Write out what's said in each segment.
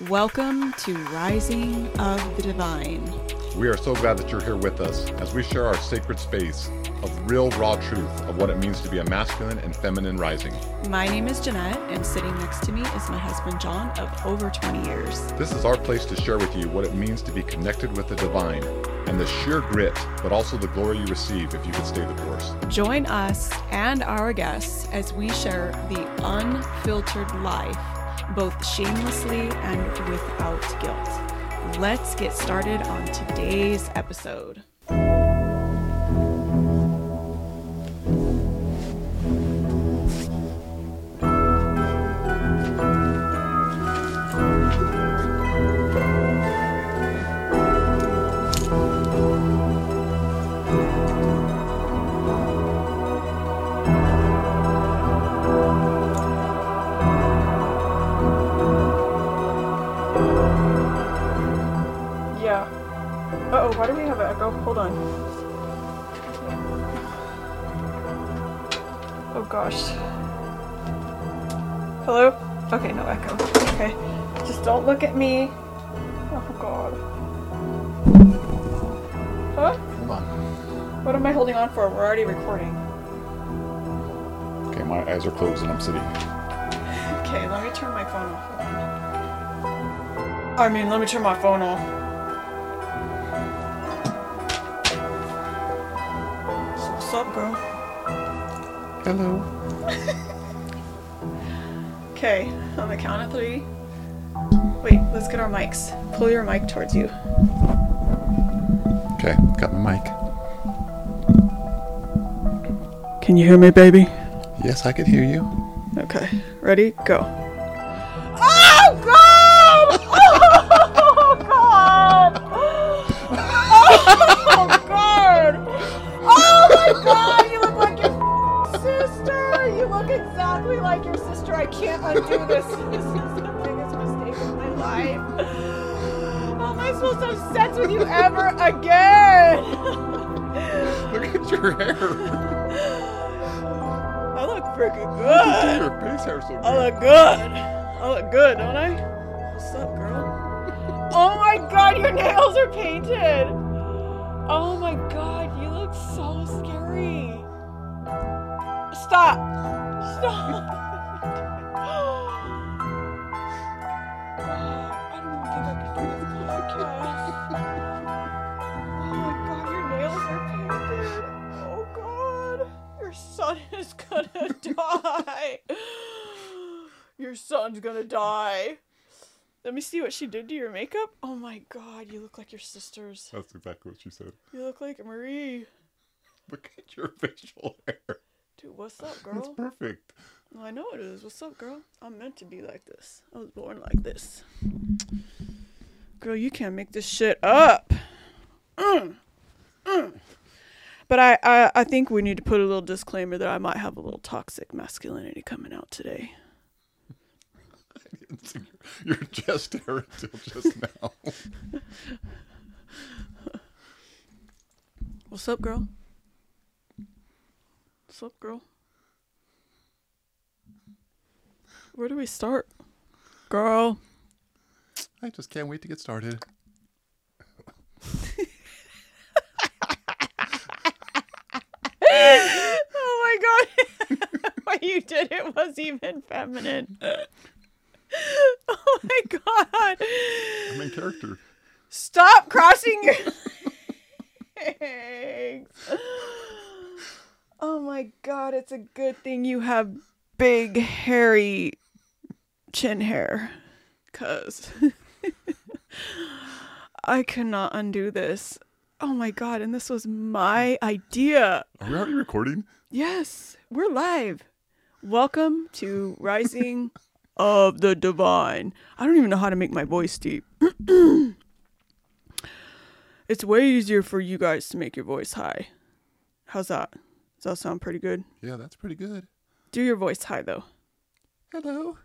Welcome to Rising of the Divine. We are so glad that you're here with us as we share our sacred space of real, raw truth of what it means to be a masculine and feminine rising. My name is Jeanette, and sitting next to me is my husband John of over 20 years. This is our place to share with you what it means to be connected with the divine and the sheer grit, but also the glory you receive if you can stay the course. Join us and our guests as we share the unfiltered life, both shamelessly and without guilt. Let's get started on today's episode. Gosh. Hello? Okay, no echo. Okay. Just don't look at me. Oh god. Huh? Hold on. What am I holding on for? We're already recording. Okay, my eyes are closed and I'm sitting. Okay, let me turn my phone off. I mean, let me turn my phone off. So what's up, girl? Hello. Okay, on the count of three. Wait, let's get our mics. Pull your mic towards you. Okay, got my mic. Can you hear me, baby? Yes, I can hear you. Okay, ready? Go. Your hair. I look freaking good. your face hair so good. I look good. I look good, don't I? What's up, girl? Oh my god, your nails are painted. Oh my god, you look so scary. Stop. Stop. Is gonna die. Your son's gonna die. Let me see what she did to your makeup. Oh my god, you look like your sisters. That's exactly what she said. You look like Marie. Look at your facial hair. Dude, what's up, girl? It's perfect. I know it is. What's up, girl? I'm meant to be like this. I was born like this. Girl, you can't make this shit up. Mm. Mm. But I, I, I think we need to put a little disclaimer that I might have a little toxic masculinity coming out today. You're just see your, your chest hair until just now. What's up, girl? What's up, girl? Where do we start? Girl. I just can't wait to get started. oh my god. what you did it was even feminine. oh my god. I'm in character. Stop crossing your legs. Oh my god, it's a good thing you have big hairy chin hair. Cuz I cannot undo this. Oh my god, and this was my idea. Are we already recording? Yes, we're live. Welcome to Rising of the Divine. I don't even know how to make my voice deep. it's way easier for you guys to make your voice high. How's that? Does that sound pretty good? Yeah, that's pretty good. Do your voice high though. Hello.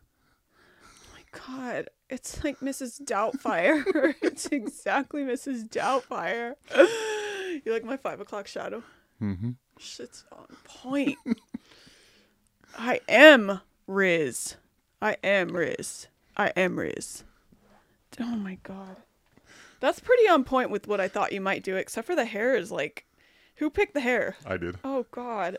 My God, it's like Mrs. Doubtfire. it's exactly Mrs. Doubtfire. you like my five o'clock shadow? Mm-hmm. Shit's on point. I am Riz. I am Riz. I am Riz. Oh my god. That's pretty on point with what I thought you might do, except for the hair is like who picked the hair? I did. Oh god.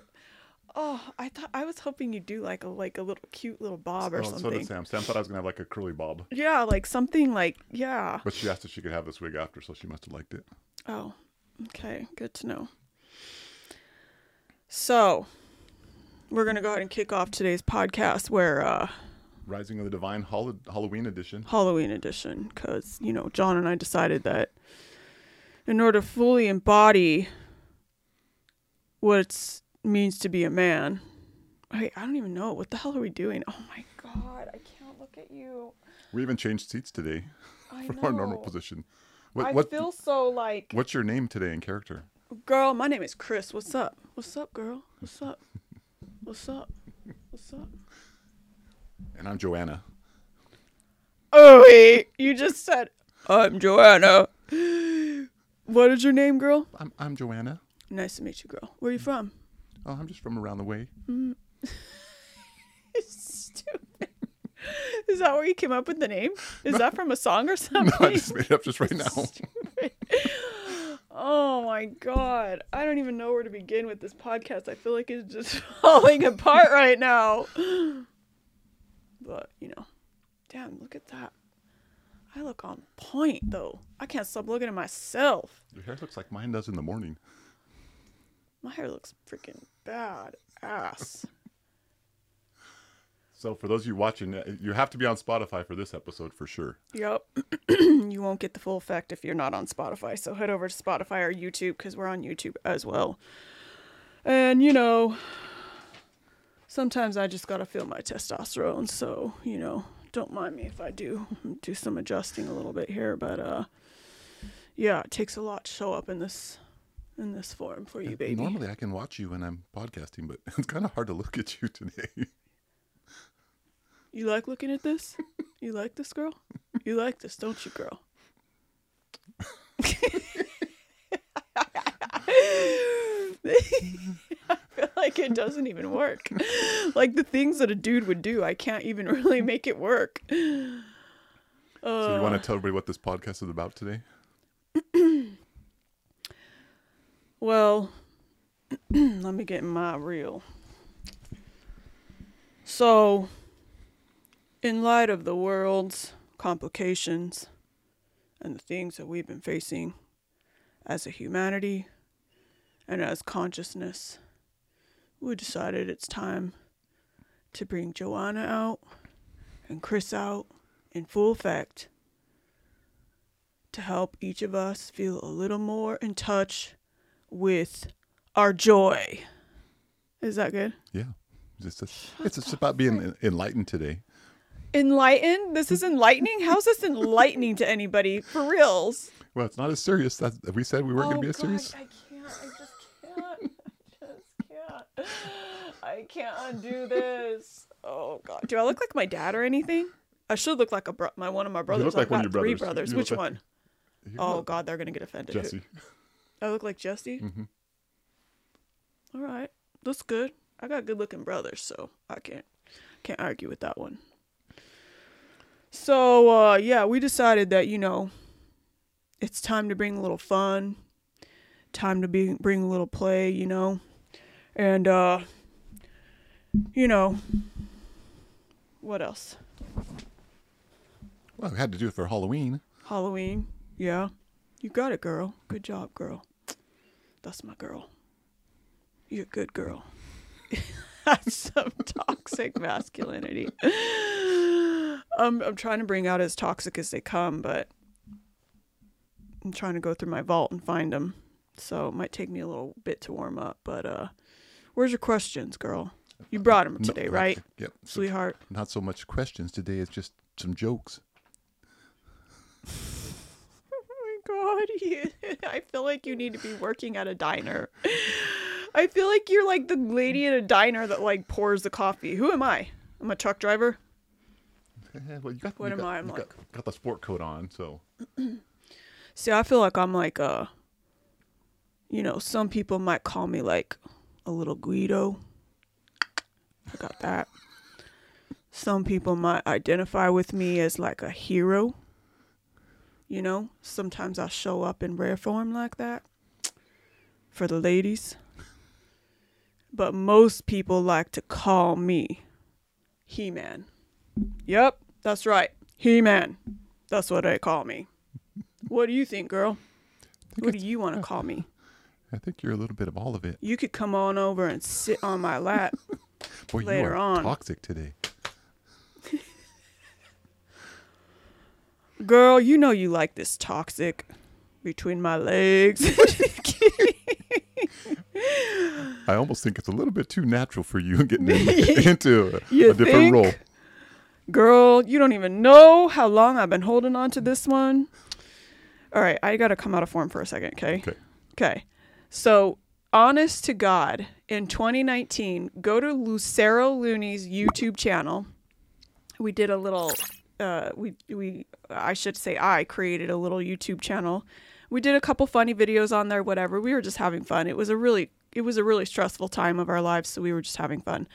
Oh, I thought I was hoping you'd do like a like a little cute little bob or Oh, so something. did Sam. Sam thought I was gonna have like a curly bob, Yeah, like something like yeah. but she asked if she could have this wig after, so she must have liked it. Oh, okay. Good to know. So, we're going to go ahead and kick off today's podcast where uh Rising of the Divine Hall- Halloween edition. Halloween edition cuz you know, John and I decided that in order to fully embody what it means to be a man. I I don't even know what the hell are we doing? Oh my god, I can't look at you. We even changed seats today I from know. our normal position. What, I what feel so like What's your name today in character? Girl, my name is Chris. What's up? What's up, girl? What's up? What's up? What's up? And I'm Joanna. Oh wait, you just said I'm Joanna. What is your name, girl? I'm I'm Joanna. Nice to meet you, girl. Where are you from? Oh, I'm just from around the way. Mm. Stupid. Is that where you came up with the name? Is that from a song or something? No, something? I just made it up just right now. Oh my god. I don't even know where to begin with this podcast. I feel like it's just falling apart right now. But, you know, damn, look at that. I look on point though. I can't stop looking at myself. Your hair looks like mine does in the morning. My hair looks freaking bad ass. So for those of you watching, uh, you have to be on Spotify for this episode for sure. Yep. you won't get the full effect if you're not on Spotify. So head over to Spotify or YouTube because we're on YouTube as well. And, you know, sometimes I just got to feel my testosterone. So, you know, don't mind me if I do do some adjusting a little bit here. But, uh, yeah, it takes a lot to show up in this in this form for you, baby. Normally I can watch you when I'm podcasting, but it's kind of hard to look at you today. You like looking at this? You like this, girl? You like this, don't you, girl? I feel like it doesn't even work. Like the things that a dude would do, I can't even really make it work. so you Uh. want to tell everybody what this podcast is about today? Well, let me get my reel. So, in light of the world's complications and the things that we've been facing as a humanity and as consciousness, we decided it's time to bring Joanna out and Chris out in full effect to help each of us feel a little more in touch with our joy. Is that good? Yeah. It's just, it's just about being enlightened today. Enlightened? This is enlightening? How's this enlightening to anybody? For reals. Well, it's not as serious. That's, we said we weren't oh, going to be as God, serious. I can't. I just can't. I just can't. I can't undo this. Oh God. Do I look like my dad or anything? I should look like a bro- my one of my brothers. look like I've one of your brothers. three brothers. brothers. You Which look like- one? You Oh look- God, they're gonna get offended. Who- Jesse. I look like Jesse. Mm-hmm. All right, looks good. I got good looking brothers, so I can't can't argue with that one. So uh, yeah, we decided that you know it's time to bring a little fun, time to be bring a little play, you know, and uh, you know what else? Well, we had to do it for Halloween. Halloween, yeah, you got it, girl. Good job, girl. That's my girl. You're a good girl. That's some toxic masculinity. I'm I'm trying to bring out as toxic as they come, but I'm trying to go through my vault and find them. So it might take me a little bit to warm up. But uh, where's your questions, girl? You brought them No- today, right, Yep. Sweetheart? not so much questions today. It's just some jokes. Oh my god, I feel like you need to be working at a diner. I feel like you're like the lady at a diner that like pours the coffee. Who am I? I'm a truck driver. Eh, well, you got, What you am got, I? I'm like- got, got the sport coat on, so See, I feel like I'm like a you know, some people might call me like a little Guido. I got that. Some people might identify with me as like a hero. You know, sometimes I'll show up in rare form like that for the ladies. But most people like to call me He Man. Yep, that's right. He Man. That's what they call me. What do you think, girl? What do you want to call me? I think you're a little bit of all of it. You could come on over and sit on my lap. Boy, Later you are on. toxic today. Girl, you know you like this toxic between my legs. I almost think it's a little bit too natural for you getting in, into a, a different think? role. Girl, you don't even know how long I've been holding on to this one. All right, I got to come out of form for a second, okay? Okay. Okay. So, honest to God, in 2019, go to Lucero Looney's YouTube channel. We did a little uh we we I should say I created a little YouTube channel. We did a couple funny videos on there whatever. We were just having fun. It was a really it was a really stressful time of our lives, so we were just having fun.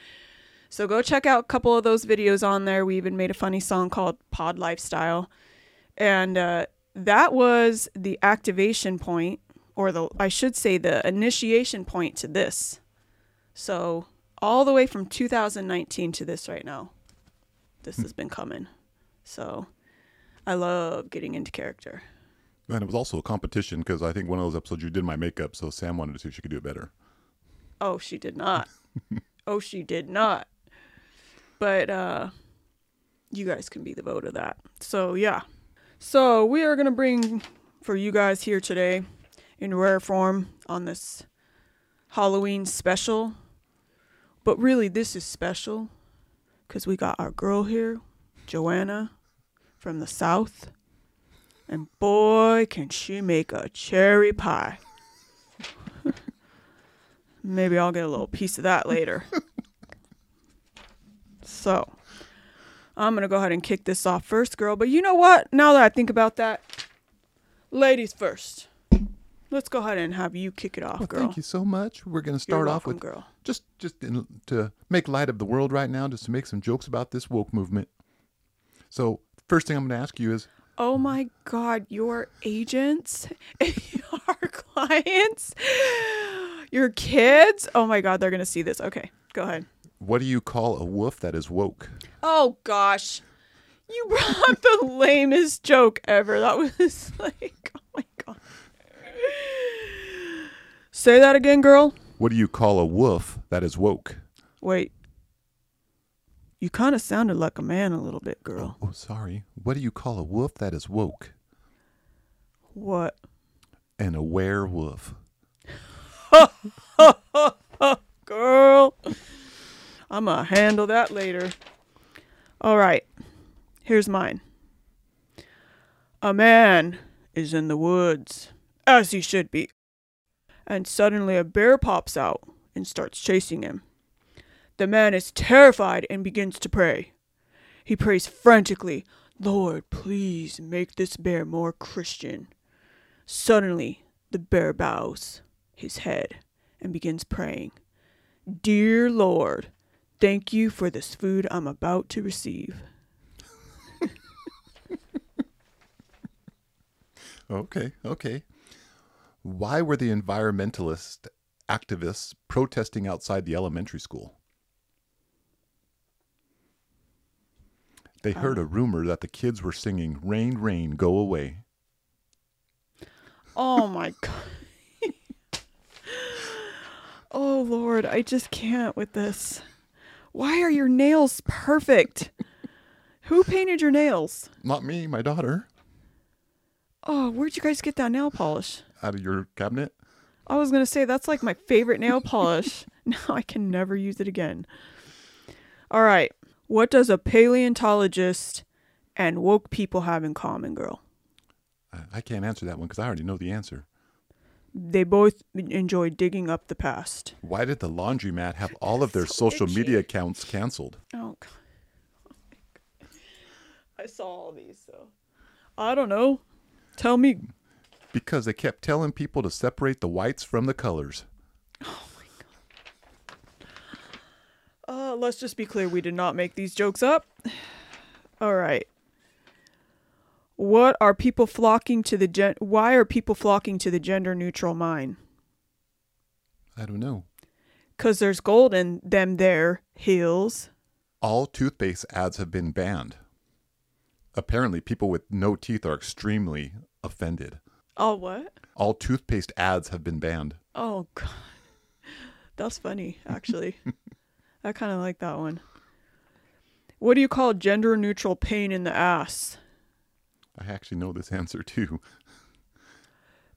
So go check out a couple of those videos on there. We even made a funny song called Pod Lifestyle. And uh, that was the activation point, or the, I should say, the initiation point to this. So all the way from 2019 to this right now, this has been coming. So I love getting into character. And it was also a competition because I think one of those episodes you did my makeup, so Sam wanted to see if she could do it better. Oh, she did not. oh, she did not. But uh you guys can be the vote of that. So, yeah. So, we are going to bring for you guys here today in rare form on this Halloween special. But really this is special cuz we got our girl here, Joanna from the south. And boy, can she make a cherry pie. Maybe I'll get a little piece of that later. so, I'm going to go ahead and kick this off first, girl. But you know what? Now that I think about that, ladies first. Let's go ahead and have you kick it off, Well, girl. thank you so much. We're going to start off with girl. just just in, to make light of the world right now, just to make some jokes about this woke movement. So, first thing I'm going to ask you is, Oh my God, your agents, your clients, your kids. Oh my God, they're going to see this. Okay, go ahead. What do you call a wolf that is woke? Oh gosh. You brought the lamest joke ever. That was like, oh my god. Say that again, girl. What do you call a wolf that is woke? Wait. You kind of sounded like a man a little bit, girl. Oh, sorry. What do you call a wolf that is woke? What? An aware wolf. Girl. I'm going to handle that later. All right. Here's mine. A man is in the woods, as he should be. And suddenly a bear pops out and starts chasing him. The man is terrified and begins to pray. He prays frantically, Lord, please make this bear more Christian. Suddenly, the bear bows his head and begins praying, Dear Lord, thank you for this food I'm about to receive. Okay, okay. Why were the environmentalist activists protesting outside the elementary school? They um, heard a rumor that the kids were singing Rain, Rain, Go Away. Oh my God. oh Lord, I just can't with this. Why are your nails perfect? Who painted your nails? Not me, my daughter. Oh, where'd you guys get that nail polish? Out of your cabinet? I was gonna say that's like my favorite nail polish. now I can never use it again. All right. What does a paleontologist and woke people have in common, girl? I- I can't answer that one because I already know the answer. They both enjoy digging up the past. Why did the laundromat have all of their So social itchy. media accounts canceled? Oh, God. Oh God. I saw all these, so I don't know. Tell me. Because they kept telling people to separate the whites from the colors. Oh my god. Uh, let's just be clear. We did not make these jokes up. All right. What are people flocking to the gen- why are people flocking to the gender neutral mine? I don't know. Cuz there's gold in them there hills. All toothpaste ads have been banned. Apparently, people with no teeth are extremely offended. Oh what? All toothpaste ads have been banned. Oh god. That's funny, actually. I kind of like that one. What do you call gender neutral pain in the ass? I actually know this answer too.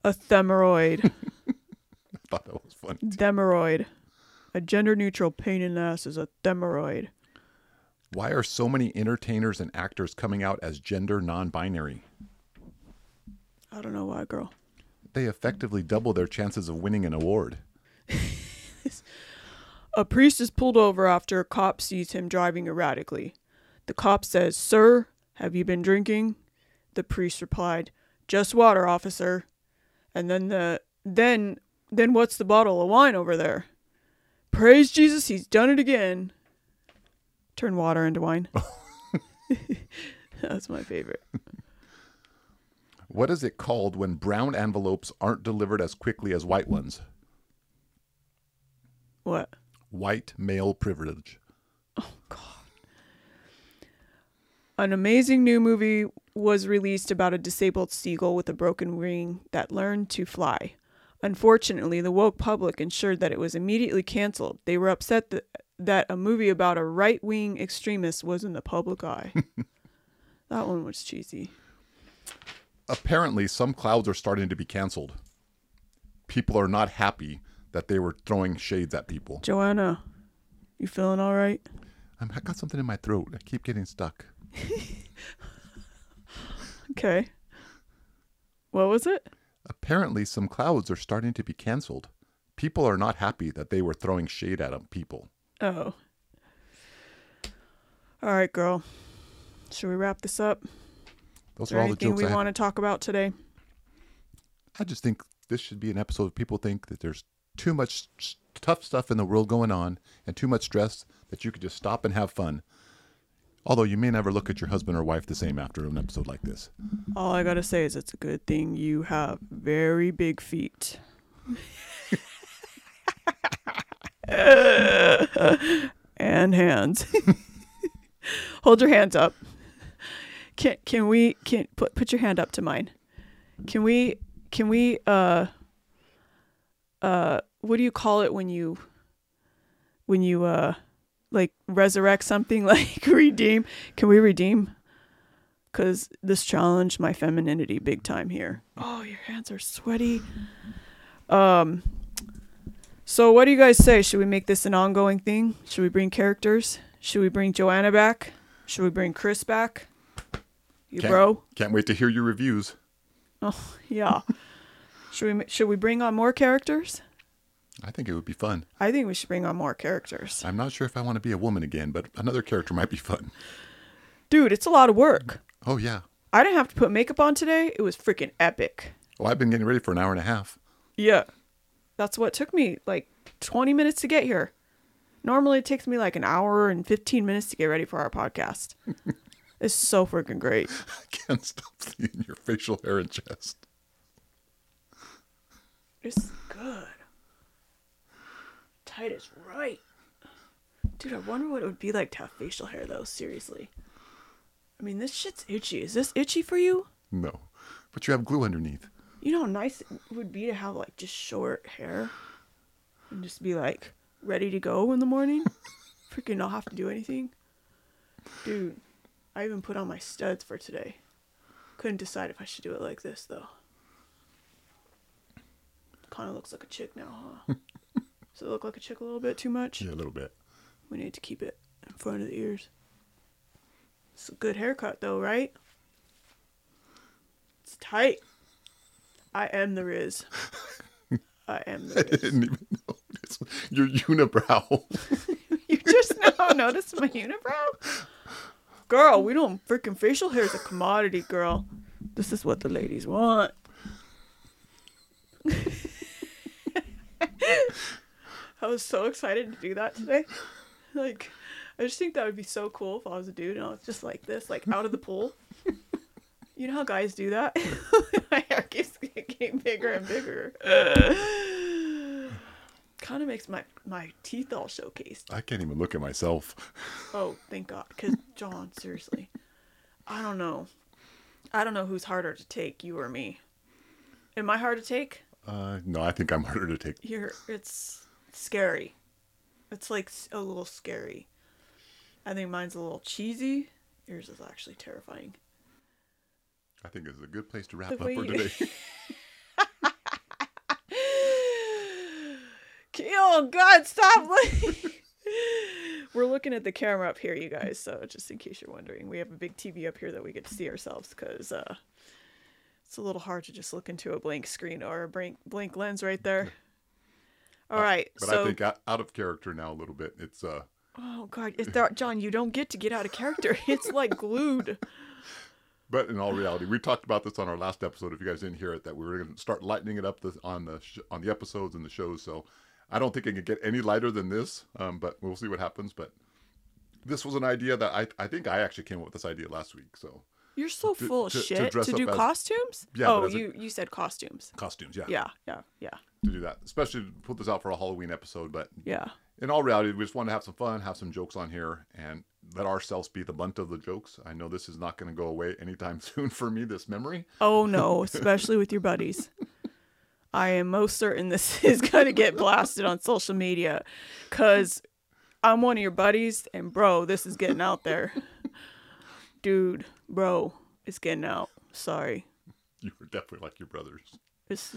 A themorrhoid. I thought that was funny. too. Themorrhoid. A gender neutral pain in the ass is a themorrhoid. Why are so many entertainers and actors coming out as gender non binary? I don't know why, girl. They effectively double their chances of winning an award. A priest is pulled over after a cop sees him driving erratically. The cop says, Sir, have you been drinking? The priest replied, Just water, officer. And then the then then what's the bottle of wine over there? Praise Jesus, he's done it again. Turn water into wine. That's my favorite. What is it called when brown envelopes aren't delivered as quickly as white ones? What? White male privilege. Oh, God. An amazing new movie was released about a disabled seagull with a broken wing that learned to fly. Unfortunately, the woke public ensured that it was immediately canceled. They were upset that, that a movie about a right wing extremist was in the public eye. that one was cheesy. Apparently, some clouds are starting to be canceled. People are not happy that they were throwing shades at people. Joanna, you feeling all right? I'm, I got something in my throat. I keep getting stuck. Okay. What was it? Apparently, some clouds are starting to be canceled. People are not happy that they were throwing shade at 'em, people. Oh. All right, girl. Should we wrap this up? Those Is are all the anything jokes we I want to talk about today? I just think this should be an episode of people think that there's too much tough stuff in the world going on and too much stress that you could just stop and have fun. Although you may never look at your husband or wife the same after an episode like this. All I gotta say is it's a good thing you have very big feet. and hands. Hold your hands up. Can can we can put put your hand up to mine? Can we can we uh uh what do you call it when you when you uh like resurrect something like redeem? Can we redeem? Cause this challenged my femininity big time here. Oh, your hands are sweaty. Um so what do you guys say? Should we make this an ongoing thing? Should we bring characters? Should we bring Joanna back? Should we bring Chris back? You Can't, bro? Can't wait to hear your reviews. Oh, yeah. should we should we bring on more characters? I think it would be fun. I think we should bring on more characters. I'm not sure if I want to be a woman again, but another character might be fun. Dude, it's a lot of work. Oh, yeah. I didn't have to put makeup on today. It was freaking epic. Well, I've been getting ready for an hour and a half. Yeah. That's what took me like 20 minutes to get here. Normally it takes me like an hour and 15 minutes to get ready for our podcast. it's so freaking great. I can't stop seeing your facial hair and chest. It's good. Tight is right. Dude, I wonder what it would be like to have facial hair though, seriously. I mean, this shit's itchy. Is this itchy for you? No. But you have glue underneath. You know how nice it would be to have like just short hair and just be like ready to go in the morning? Freaking not have to do anything. Dude, I even put on my studs for today. Couldn't decide if I should do it like this though. Kind of looks like a chick now, huh? Does it look like a chick a little bit too much? Yeah, a little bit. We need to keep it in front of the ears. It's a good haircut though, right? It's tight. I am the Riz. I am I the Riz. didn't even notice your unibrow. You just now noticed my unibrow? Girl, we don't freaking facial hair is a commodity, girl. This is what the ladies want. I was so excited to do that today. Like, I just think that would be so cool if I was a dude and I was just like this, like out of the pool. You know how guys do that? My hair keeps getting bigger and bigger. kind of makes my my teeth all showcased. I can't even look at myself. Oh, thank God. Because John, seriously, I don't know. I don't know who's harder to take, you or me. Am I hard to take? Uh, no, I think I'm harder to take. You're. It's scary. It's like a little scary. I think mine's a little cheesy. Yours is actually terrifying. I think it's a good place to wrap The up for today. Oh God! Stop! We're looking at the camera up here, you guys. So just in case you're wondering, we have a big TV up here that we get to see ourselves because uh, it's a little hard to just look into a blank screen or a blank blank lens right there. All right. but so I think out, out of character now a little bit. It's uh, Oh God, is there, John, you don't get to get out of character. It's like glued. but in all reality, we talked about this on our last episode. If you guys didn't hear it, that we were going to start lightening it up the, on the sh- on the episodes and the shows. So I don't think it can get any lighter than this. Um, but we'll see what happens. But this was an idea that I I think I actually came up with this idea last week. So You're so To- full of to- to shit to, up do as- costumes. Yeah, Oh, a- you you said costumes. costumes, yeah, Yeah, yeah, yeah, to do that, especially to put this out for a Halloween episode. But yeah. in all reality, we just want to have some fun, have some jokes on here, and let ourselves be the bunt of the jokes. I know this is not going to go away anytime soon for me. This memory. Oh no, especially with your buddies. I am most certain this is going to get blasted on social media cuz I'm one of your buddies and bro, this is getting out there. Dude, bro, it's getting out. Sorry. You were definitely like your brothers. This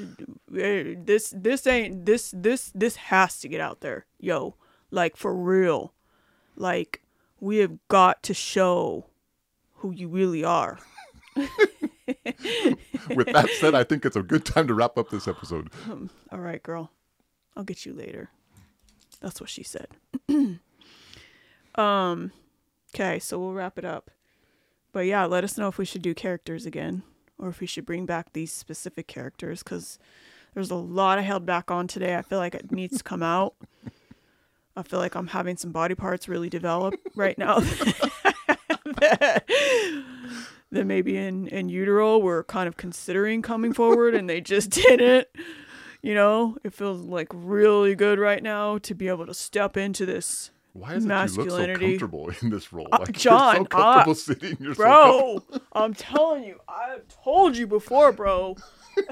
eh, this this ain't this this this has to get out there. Yo, like for real. Like we have got to show who you really are. With that said, I think it's a good time to wrap up this episode. All right, girl. I'll get you later. That's what she said. um okay, so we'll wrap it up. But yeah, let us know if we should do characters again or if we should bring back these specific characters cuz there's a lot I held back on today. I feel like it needs to come out. I feel like I'm having some body parts really develop right now. that, that maybe in in utero were kind of considering coming forward and they just didn't. You know, it feels like really good right now to be able to step into this. Why is it you look so comfortable in this role? Uh, Like John, you're so comfortable uh, sitting. You're so. Bro, I'm telling you, I've told you before, bro.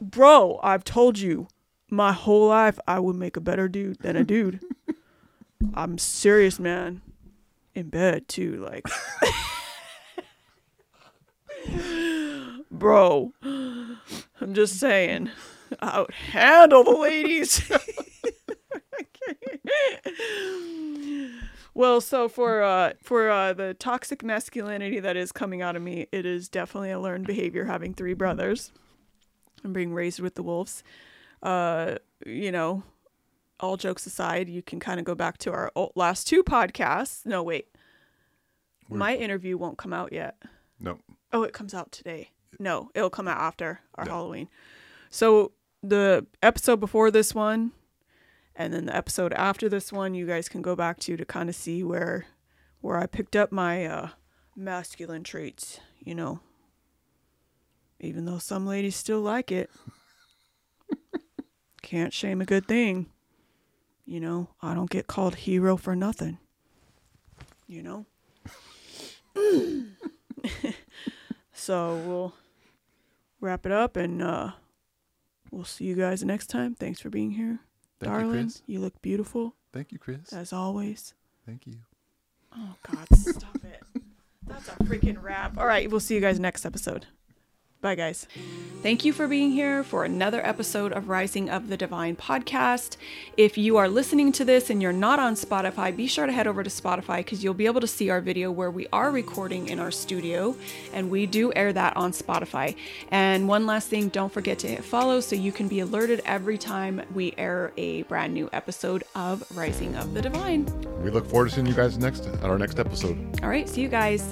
bro, I've told you my whole life I would make a better dude than a dude. I'm serious, man. In bed too, like Bro, I'm just saying, I would handle the ladies. Well, so for uh for uh the toxic masculinity that is coming out of me, it is definitely a learned behavior having three brothers and being raised with the wolves. Uh, you know, all jokes aside, you can kind of go back to our last two podcasts. No, wait. We're- My interview won't come out yet. No, Oh, it comes out today. No, it'll come out after our. Halloween. So the episode before this one and then the episode after this one you guys can go back to to kind of see where where I picked up my uh masculine traits, you know. Even though some ladies still like it. Can't shame a good thing. You know, I don't get called hero for nothing. You know? So we'll wrap it up and uh, we'll see you guys next time. Thanks for being here. Thank you, Darling, Chris. you look beautiful Thank you, Chris. as always. Thank you. Oh, God, stop it. That's a freaking wrap. All right, we'll see you guys next episode. Bye, guys. Thank you for being here for another episode of Rising of the Divine podcast. If you are listening to this and you're not on Spotify, be sure to head over to Spotify because you'll be able to see our video where we are recording in our studio, and we do air that on Spotify. And one last thing, don't forget to hit follow so you can be alerted every time we air a brand new episode of Rising of the Divine. We look forward to seeing you guys next at our next episode. All right, see you guys.